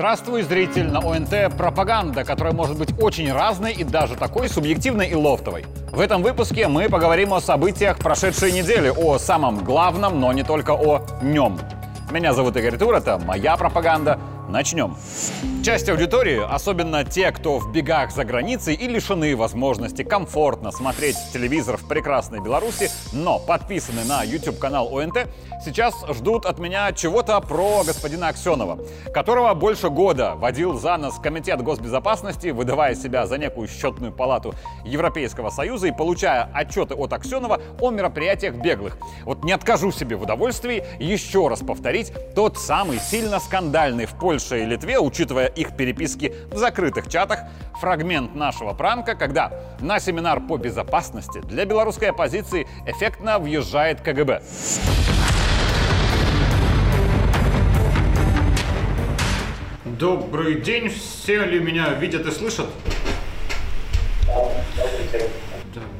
Здравствуй, зритель на ОНТ «Пропаганда», которая может быть очень разной и даже такой субъективной и лофтовой. В этом выпуске мы поговорим о событиях прошедшей недели, о самом главном, но не только о нем. Меня зовут Игорь Тур, это моя пропаганда, Начнем. Часть аудитории, особенно те, кто в бегах за границей и лишены возможности комфортно смотреть телевизор в прекрасной Беларуси, но подписаны на YouTube-канал ОНТ, сейчас ждут от меня чего-то про господина Аксенова, которого больше года водил за нос Комитет госбезопасности, выдавая себя за некую счетную палату Европейского Союза и получая отчеты от Аксенова о мероприятиях беглых. Вот не откажу себе в удовольствии еще раз повторить тот самый сильно скандальный в Польше Польше и Литве, учитывая их переписки в закрытых чатах, фрагмент нашего пранка, когда на семинар по безопасности для белорусской оппозиции эффектно въезжает КГБ. Добрый день, все ли меня видят и слышат?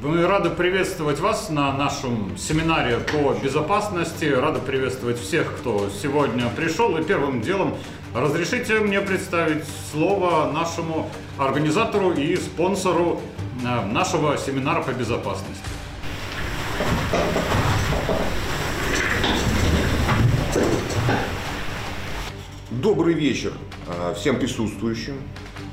Мы рады приветствовать вас на нашем семинаре по безопасности. Рады приветствовать всех, кто сегодня пришел. И первым делом разрешите мне представить слово нашему организатору и спонсору э, нашего семинара по безопасности. Добрый вечер э, всем присутствующим.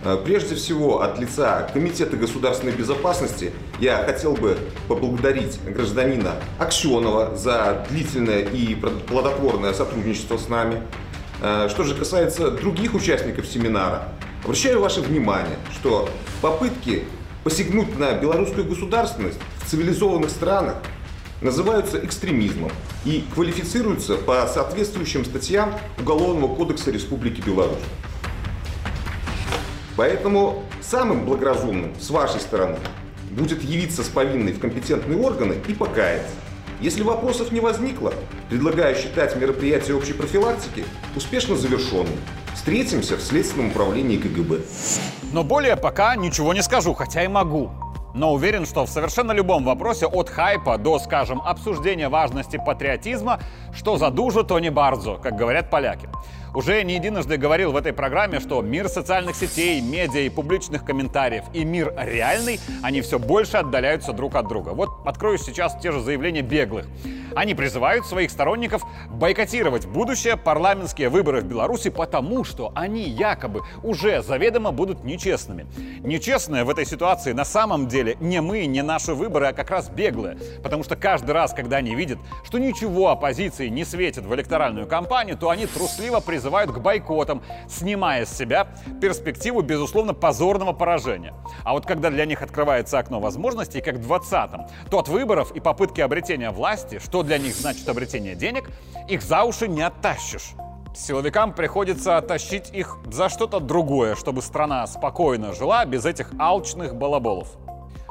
Э, прежде всего, от лица Комитета государственной безопасности я хотел бы поблагодарить гражданина Аксенова за длительное и плодотворное сотрудничество с нами. Э, что же касается других участников семинара, обращаю ваше внимание, что попытки посягнуть на белорусскую государственность в цивилизованных странах называются экстремизмом и квалифицируются по соответствующим статьям Уголовного кодекса Республики Беларусь. Поэтому самым благоразумным с вашей стороны будет явиться с повинной в компетентные органы и покаяться. Если вопросов не возникло, предлагаю считать мероприятие общей профилактики успешно завершенным. Встретимся в Следственном управлении КГБ. Но более пока ничего не скажу, хотя и могу. Но уверен, что в совершенно любом вопросе от хайпа до, скажем, обсуждения важности патриотизма, что за дужу, то не бардзо, как говорят поляки. Уже не единожды говорил в этой программе, что мир социальных сетей, медиа и публичных комментариев и мир реальный, они все больше отдаляются друг от друга. Вот открою сейчас те же заявления беглых. Они призывают своих сторонников бойкотировать будущее парламентские выборы в Беларуси, потому что они якобы уже заведомо будут нечестными. Нечестные в этой ситуации на самом деле не мы, не наши выборы, а как раз беглые. Потому что каждый раз, когда они видят, что ничего оппозиции не светит в электоральную кампанию, то они трусливо призывают призывают к бойкотам, снимая с себя перспективу, безусловно, позорного поражения. А вот когда для них открывается окно возможностей, как в 20-м, то от выборов и попытки обретения власти, что для них значит обретение денег, их за уши не оттащишь. Силовикам приходится тащить их за что-то другое, чтобы страна спокойно жила без этих алчных балаболов.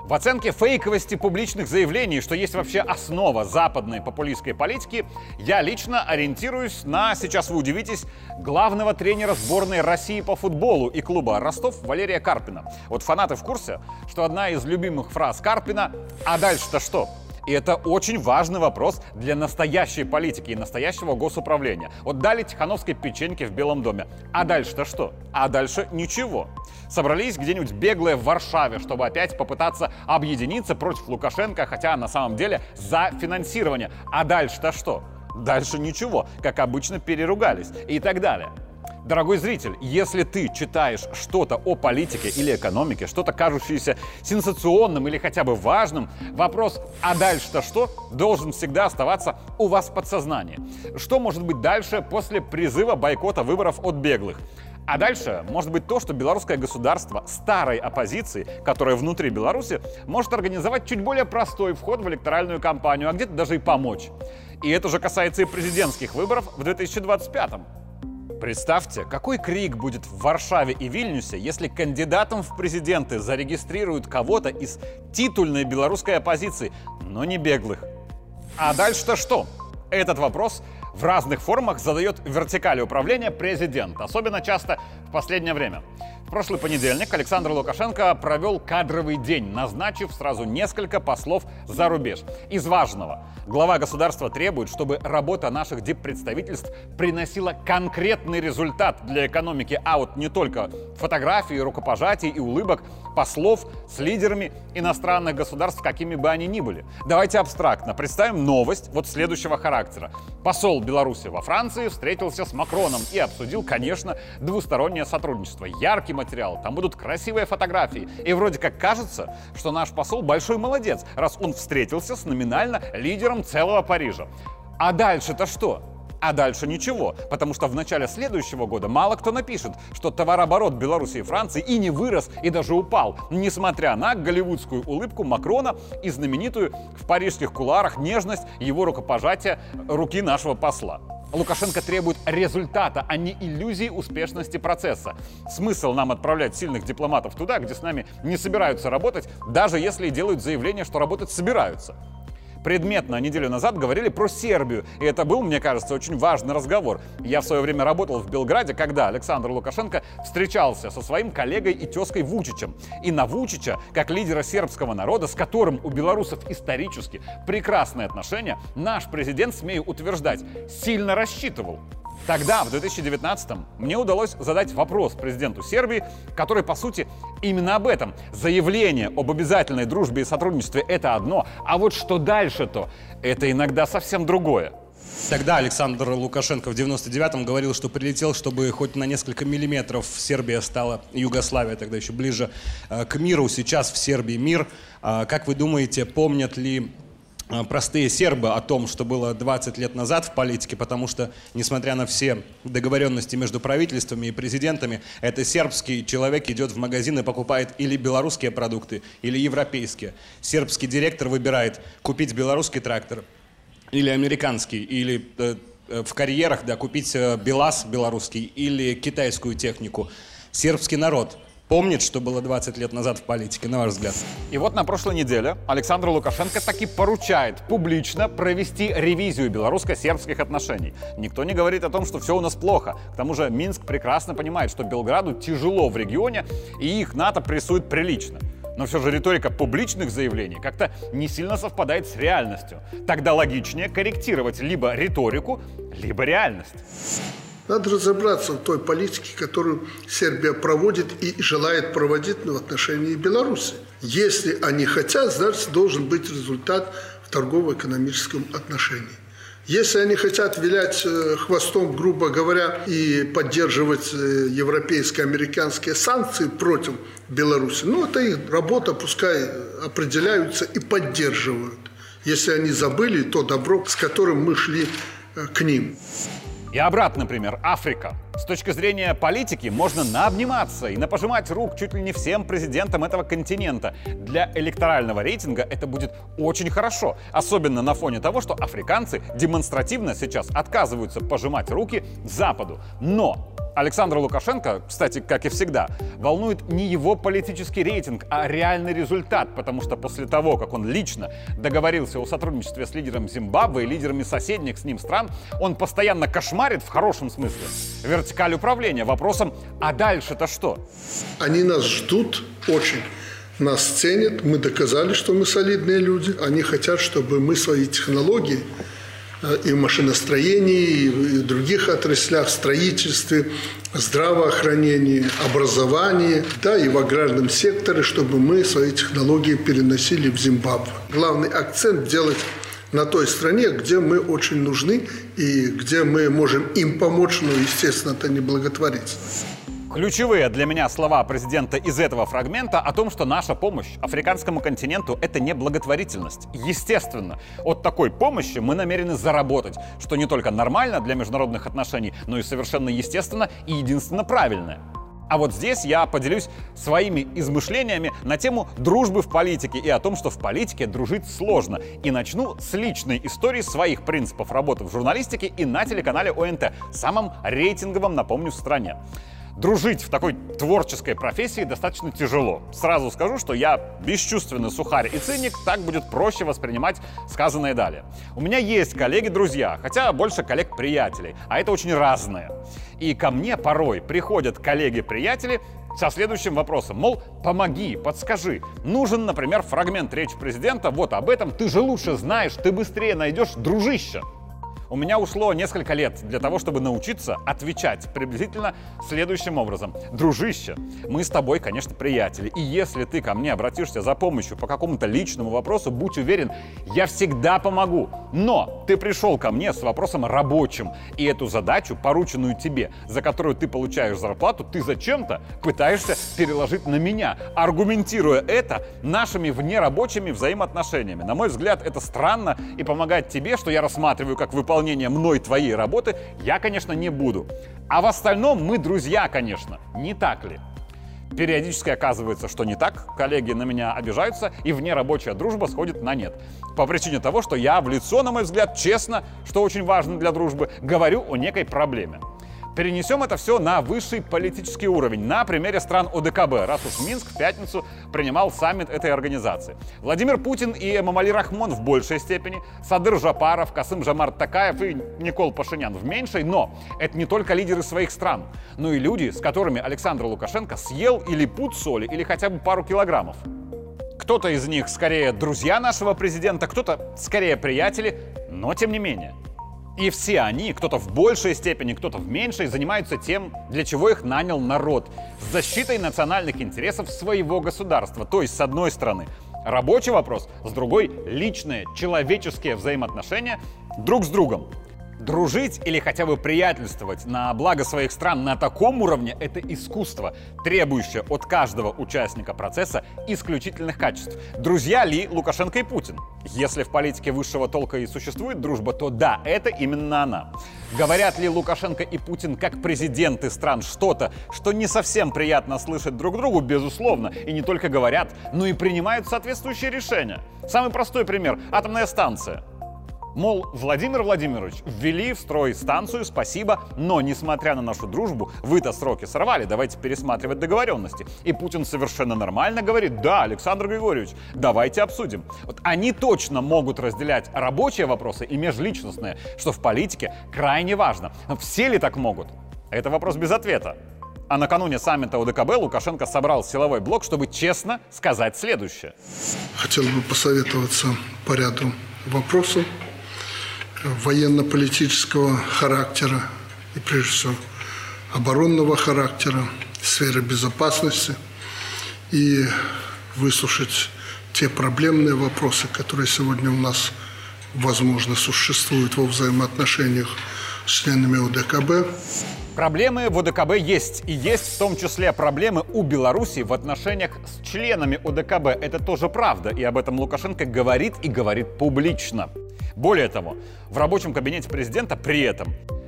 В оценке фейковости публичных заявлений, что есть вообще основа западной популистской политики, я лично ориентируюсь на, сейчас вы удивитесь, главного тренера сборной России по футболу и клуба Ростов Валерия Карпина. Вот фанаты в курсе, что одна из любимых фраз Карпина «А дальше-то что?» И это очень важный вопрос для настоящей политики и настоящего госуправления. Вот дали Тихановской печеньки в Белом доме. А дальше-то что? А дальше ничего. Собрались где-нибудь беглые в Варшаве, чтобы опять попытаться объединиться против Лукашенко, хотя на самом деле за финансирование. А дальше-то что? Дальше ничего, как обычно переругались и так далее. Дорогой зритель, если ты читаешь что-то о политике или экономике, что-то кажущееся сенсационным или хотя бы важным, вопрос «а дальше-то что?» должен всегда оставаться у вас в подсознании. Что может быть дальше после призыва бойкота выборов от беглых? А дальше может быть то, что белорусское государство старой оппозиции, которая внутри Беларуси, может организовать чуть более простой вход в электоральную кампанию, а где-то даже и помочь. И это же касается и президентских выборов в 2025 -м. Представьте, какой крик будет в Варшаве и Вильнюсе, если кандидатом в президенты зарегистрируют кого-то из титульной белорусской оппозиции, но не беглых. А дальше-то что? Этот вопрос в разных формах задает вертикали управления президент, особенно часто в последнее время. В прошлый понедельник Александр Лукашенко провел кадровый день, назначив сразу несколько послов за рубеж. Из важного. Глава государства требует, чтобы работа наших диппредставительств приносила конкретный результат для экономики, а вот не только фотографии, рукопожатий и улыбок послов с лидерами иностранных государств, какими бы они ни были. Давайте абстрактно представим новость вот следующего характера. Посол Беларуси во Франции встретился с Макроном и обсудил, конечно, двустороннее сотрудничество. Яркий материал, там будут красивые фотографии. И вроде как кажется, что наш посол большой молодец, раз он встретился с номинально лидером целого Парижа. А дальше-то что? А дальше ничего, потому что в начале следующего года мало кто напишет, что товарооборот Беларуси и Франции и не вырос, и даже упал, несмотря на голливудскую улыбку Макрона и знаменитую в парижских куларах нежность его рукопожатия руки нашего посла. Лукашенко требует результата, а не иллюзии успешности процесса. Смысл нам отправлять сильных дипломатов туда, где с нами не собираются работать, даже если делают заявление, что работать собираются предметно неделю назад говорили про Сербию. И это был, мне кажется, очень важный разговор. Я в свое время работал в Белграде, когда Александр Лукашенко встречался со своим коллегой и тезкой Вучичем. И на Вучича, как лидера сербского народа, с которым у белорусов исторически прекрасные отношения, наш президент, смею утверждать, сильно рассчитывал. Тогда, в 2019-м, мне удалось задать вопрос президенту Сербии, который, по сути, именно об этом. Заявление об обязательной дружбе и сотрудничестве — это одно, а вот что дальше-то, это иногда совсем другое. Тогда Александр Лукашенко в 99-м говорил, что прилетел, чтобы хоть на несколько миллиметров Сербия стала, Югославия тогда еще ближе э, к миру. Сейчас в Сербии мир. А как вы думаете, помнят ли Э, простые сербы о том, что было 20 лет назад в политике, потому что, несмотря на все договоренности между правительствами и президентами, это сербский человек идет в магазин и покупает или белорусские продукты, или европейские. Сербский директор выбирает купить белорусский трактор или американский, или э, э в карьерах да, купить э, БелАЗ белорусский или китайскую технику. Сербский народ – помнит, что было 20 лет назад в политике, на ваш взгляд? И вот на прошлой неделе Александр Лукашенко таки поручает публично провести ревизию белорусско-сербских отношений. Никто не говорит о том, что все у нас плохо. К тому же Минск прекрасно понимает, что Белграду тяжело в регионе, и их НАТО прессует прилично. Но все же риторика публичных заявлений как-то не сильно совпадает с реальностью. Тогда логичнее корректировать либо риторику, либо реальность. Надо разобраться в той политике, которую Сербия проводит и желает проводить в отношении Беларуси. Если они хотят, значит, должен быть результат в торгово-экономическом отношении. Если они хотят вилять э, хвостом, грубо говоря, и поддерживать э, европейские, американские санкции против Беларуси, ну, это их работа, пускай определяются и поддерживают. Если они забыли то добро, с которым мы шли э, к ним. И обратно, например, Африка. С точки зрения политики можно наобниматься и напожимать рук чуть ли не всем президентам этого континента. Для электорального рейтинга это будет очень хорошо, особенно на фоне того, что африканцы демонстративно сейчас отказываются пожимать руки Западу. Но Александра Лукашенко, кстати, как и всегда, волнует не его политический рейтинг, а реальный результат, потому что после того, как он лично договорился о сотрудничестве с лидером Зимбабве и лидерами соседних с ним стран, он постоянно кошмарит в хорошем смысле вертикаль управления вопросом «а дальше-то что?». Они нас ждут очень нас ценят, мы доказали, что мы солидные люди. Они хотят, чтобы мы свои технологии и в машиностроении, и в других отраслях, строительстве, здравоохранении, образовании, да, и в аграрном секторе, чтобы мы свои технологии переносили в Зимбабве. Главный акцент делать на той стране, где мы очень нужны и где мы можем им помочь, но, естественно, это не благотворительность. Ключевые для меня слова президента из этого фрагмента о том, что наша помощь африканскому континенту — это не благотворительность. Естественно, от такой помощи мы намерены заработать, что не только нормально для международных отношений, но и совершенно естественно и единственно правильное. А вот здесь я поделюсь своими измышлениями на тему дружбы в политике и о том, что в политике дружить сложно. И начну с личной истории своих принципов работы в журналистике и на телеканале ОНТ, самом рейтинговом, напомню, в стране. Дружить в такой творческой профессии достаточно тяжело. Сразу скажу, что я бесчувственный сухарь и циник, так будет проще воспринимать сказанное далее. У меня есть коллеги-друзья, хотя больше коллег-приятелей, а это очень разное. И ко мне порой приходят коллеги-приятели со следующим вопросом. Мол, помоги, подскажи. Нужен, например, фрагмент речи президента. Вот об этом ты же лучше знаешь, ты быстрее найдешь, дружище. У меня ушло несколько лет для того, чтобы научиться отвечать приблизительно следующим образом. Дружище, мы с тобой, конечно, приятели. И если ты ко мне обратишься за помощью по какому-то личному вопросу, будь уверен, я всегда помогу. Но ты пришел ко мне с вопросом рабочим. И эту задачу, порученную тебе, за которую ты получаешь зарплату, ты зачем-то пытаешься переложить на меня, аргументируя это нашими внерабочими взаимоотношениями. На мой взгляд, это странно и помогает тебе, что я рассматриваю как выполнение выполнения мной твоей работы я, конечно, не буду. А в остальном мы друзья, конечно, не так ли? Периодически оказывается, что не так, коллеги на меня обижаются, и внерабочая дружба сходит на нет. По причине того, что я в лицо, на мой взгляд, честно, что очень важно для дружбы, говорю о некой проблеме. Перенесем это все на высший политический уровень, на примере стран ОДКБ, раз уж Минск в пятницу принимал саммит этой организации. Владимир Путин и Эмомали Рахмон в большей степени, Садыр Жапаров, Касым Жамар Такаев и Никол Пашинян в меньшей, но это не только лидеры своих стран, но и люди, с которыми Александр Лукашенко съел или пуд соли, или хотя бы пару килограммов. Кто-то из них скорее друзья нашего президента, кто-то скорее приятели, но тем не менее – и все они, кто-то в большей степени, кто-то в меньшей, занимаются тем, для чего их нанял народ. С защитой национальных интересов своего государства. То есть, с одной стороны, рабочий вопрос, с другой — личные, человеческие взаимоотношения друг с другом. Дружить или хотя бы приятельствовать на благо своих стран на таком уровне – это искусство, требующее от каждого участника процесса исключительных качеств. Друзья ли Лукашенко и Путин? Если в политике высшего толка и существует дружба, то да, это именно она. Говорят ли Лукашенко и Путин как президенты стран что-то, что не совсем приятно слышать друг другу, безусловно, и не только говорят, но и принимают соответствующие решения. Самый простой пример – атомная станция – Мол, Владимир Владимирович, ввели в строй станцию, спасибо, но, несмотря на нашу дружбу, вы-то сроки сорвали, давайте пересматривать договоренности. И Путин совершенно нормально говорит, да, Александр Григорьевич, давайте обсудим. Вот они точно могут разделять рабочие вопросы и межличностные, что в политике крайне важно. Но все ли так могут? Это вопрос без ответа. А накануне саммита УДКБ Лукашенко собрал силовой блок, чтобы честно сказать следующее. Хотел бы посоветоваться по ряду вопросов военно-политического характера и, прежде всего, оборонного характера, сферы безопасности и выслушать те проблемные вопросы, которые сегодня у нас, возможно, существуют во взаимоотношениях с членами ОДКБ. Проблемы в ОДКБ есть. И есть в том числе проблемы у Беларуси в отношениях с членами ОДКБ. Это тоже правда. И об этом Лукашенко говорит и говорит публично. Более того, в рабочем кабинете президента при этом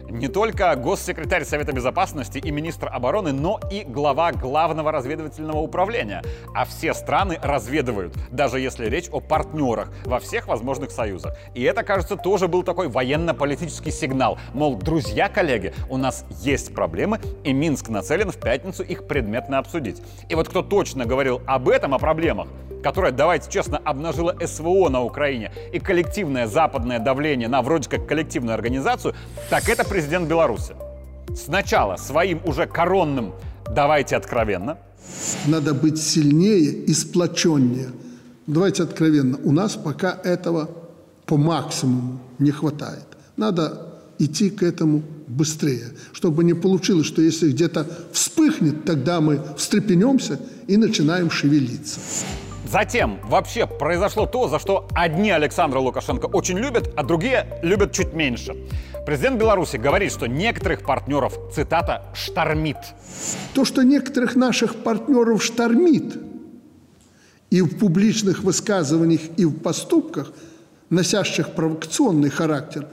не только госсекретарь Совета Безопасности и министр обороны, но и глава Главного разведывательного управления. А все страны разведывают, даже если речь о партнерах во всех возможных союзах. И это, кажется, тоже был такой военно-политический сигнал. Мол, друзья, коллеги, у нас есть проблемы, и Минск нацелен в пятницу их предметно обсудить. И вот кто точно говорил об этом, о проблемах, которая, давайте честно, обнажила СВО на Украине и коллективное западное давление на вроде как коллективную организацию, так это президент Беларуси. Сначала своим уже коронным «давайте откровенно». Надо быть сильнее и сплоченнее. Давайте откровенно, у нас пока этого по максимуму не хватает. Надо идти к этому быстрее, чтобы не получилось, что если где-то вспыхнет, тогда мы встрепенемся и начинаем шевелиться. Затем вообще произошло то, за что одни Александра Лукашенко очень любят, а другие любят чуть меньше. Президент Беларуси говорит, что некоторых партнеров, цитата, «штормит». То, что некоторых наших партнеров штормит и в публичных высказываниях, и в поступках, носящих провокационный характер,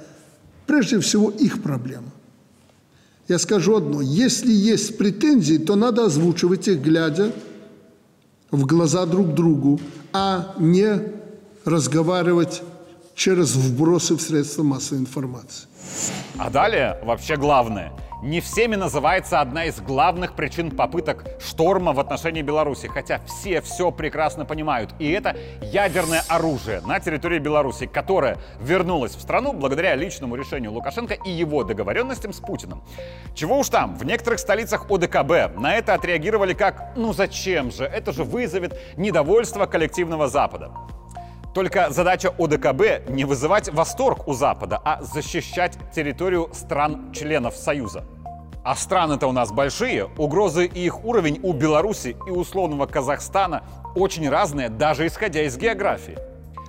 прежде всего их проблема. Я скажу одно. Если есть претензии, то надо озвучивать их, глядя в глаза друг другу, а не разговаривать через вбросы в средства массовой информации. А далее вообще главное. Не всеми называется одна из главных причин попыток шторма в отношении Беларуси, хотя все все прекрасно понимают. И это ядерное оружие на территории Беларуси, которое вернулось в страну благодаря личному решению Лукашенко и его договоренностям с Путиным. Чего уж там, в некоторых столицах ОДКБ на это отреагировали как «ну зачем же, это же вызовет недовольство коллективного Запада». Только задача ОДКБ не вызывать восторг у Запада, а защищать территорию стран-членов Союза. А страны-то у нас большие, угрозы и их уровень у Беларуси и условного Казахстана очень разные, даже исходя из географии.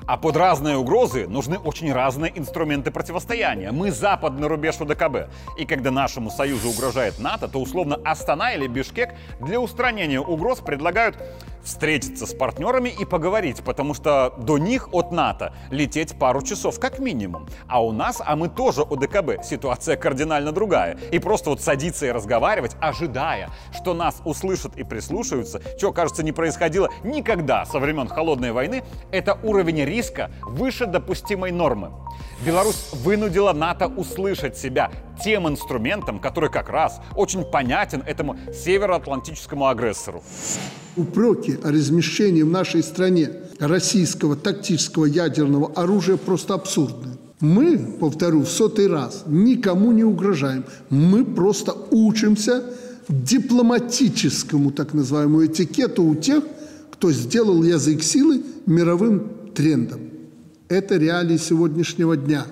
А под разные угрозы нужны очень разные инструменты противостояния. Мы западный рубеж УДКБ. И когда нашему союзу угрожает НАТО, то условно Астана или Бишкек для устранения угроз предлагают встретиться с партнерами и поговорить, потому что до них от НАТО лететь пару часов как минимум. А у нас, а мы тоже ОДКБ, ситуация кардинально другая. И просто вот садиться и разговаривать, ожидая, что нас услышат и прислушаются, чего, кажется, не происходило никогда со времен Холодной войны, это уровень риска выше допустимой нормы. Беларусь вынудила НАТО услышать себя тем инструментом, который как раз очень понятен этому североатлантическому агрессору. Упреки о размещении в нашей стране российского тактического ядерного оружия просто абсурдны. Мы, повторю в сотый раз, никому не угрожаем. Мы просто учимся дипломатическому так называемому этикету у тех, кто сделал язык силы мировым трендом. Это реалии сегодняшнего дня.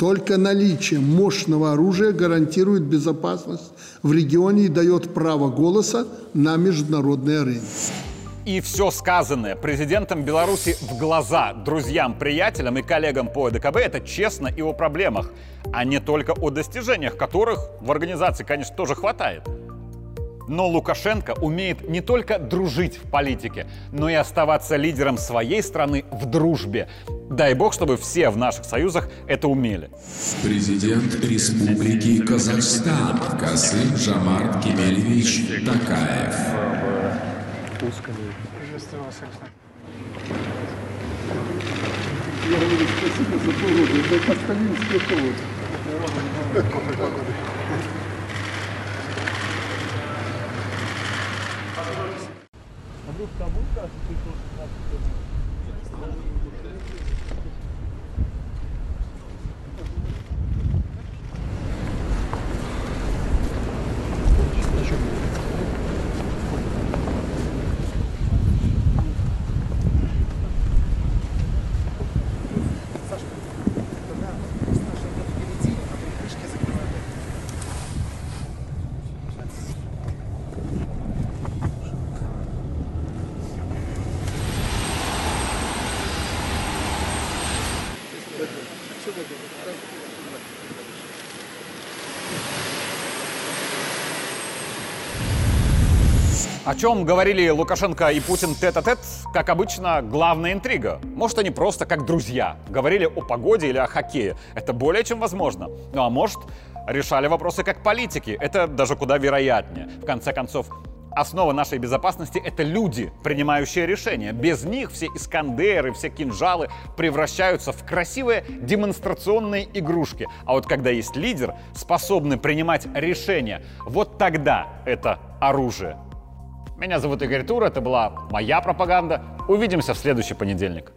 Только наличие мощного оружия гарантирует безопасность в регионе и дает право голоса на международной арене. И все сказанное президентом Беларуси в глаза друзьям, приятелям и коллегам по ЭДКБ это честно и о проблемах, а не только о достижениях, которых в организации, конечно, тоже хватает. Но Лукашенко умеет не только дружить в политике, но и оставаться лидером своей страны в дружбе. Дай бог, чтобы все в наших союзах это умели. Президент Республики Казахстан Касым Жамарт Кемельевич Такаев. Приветствую вас, Александр. Я говорю спасибо за погоду. Это костолинский холод. grupo está muito das pessoas que О чем говорили Лукашенко и Путин тет-а-тет, как обычно, главная интрига. Может, они просто как друзья говорили о погоде или о хоккее. Это более чем возможно. Ну а может, решали вопросы как политики. Это даже куда вероятнее. В конце концов, Основа нашей безопасности — это люди, принимающие решения. Без них все искандеры, все кинжалы превращаются в красивые демонстрационные игрушки. А вот когда есть лидер, способный принимать решения, вот тогда это оружие. Меня зовут Игорь Тур, это была моя пропаганда. Увидимся в следующий понедельник.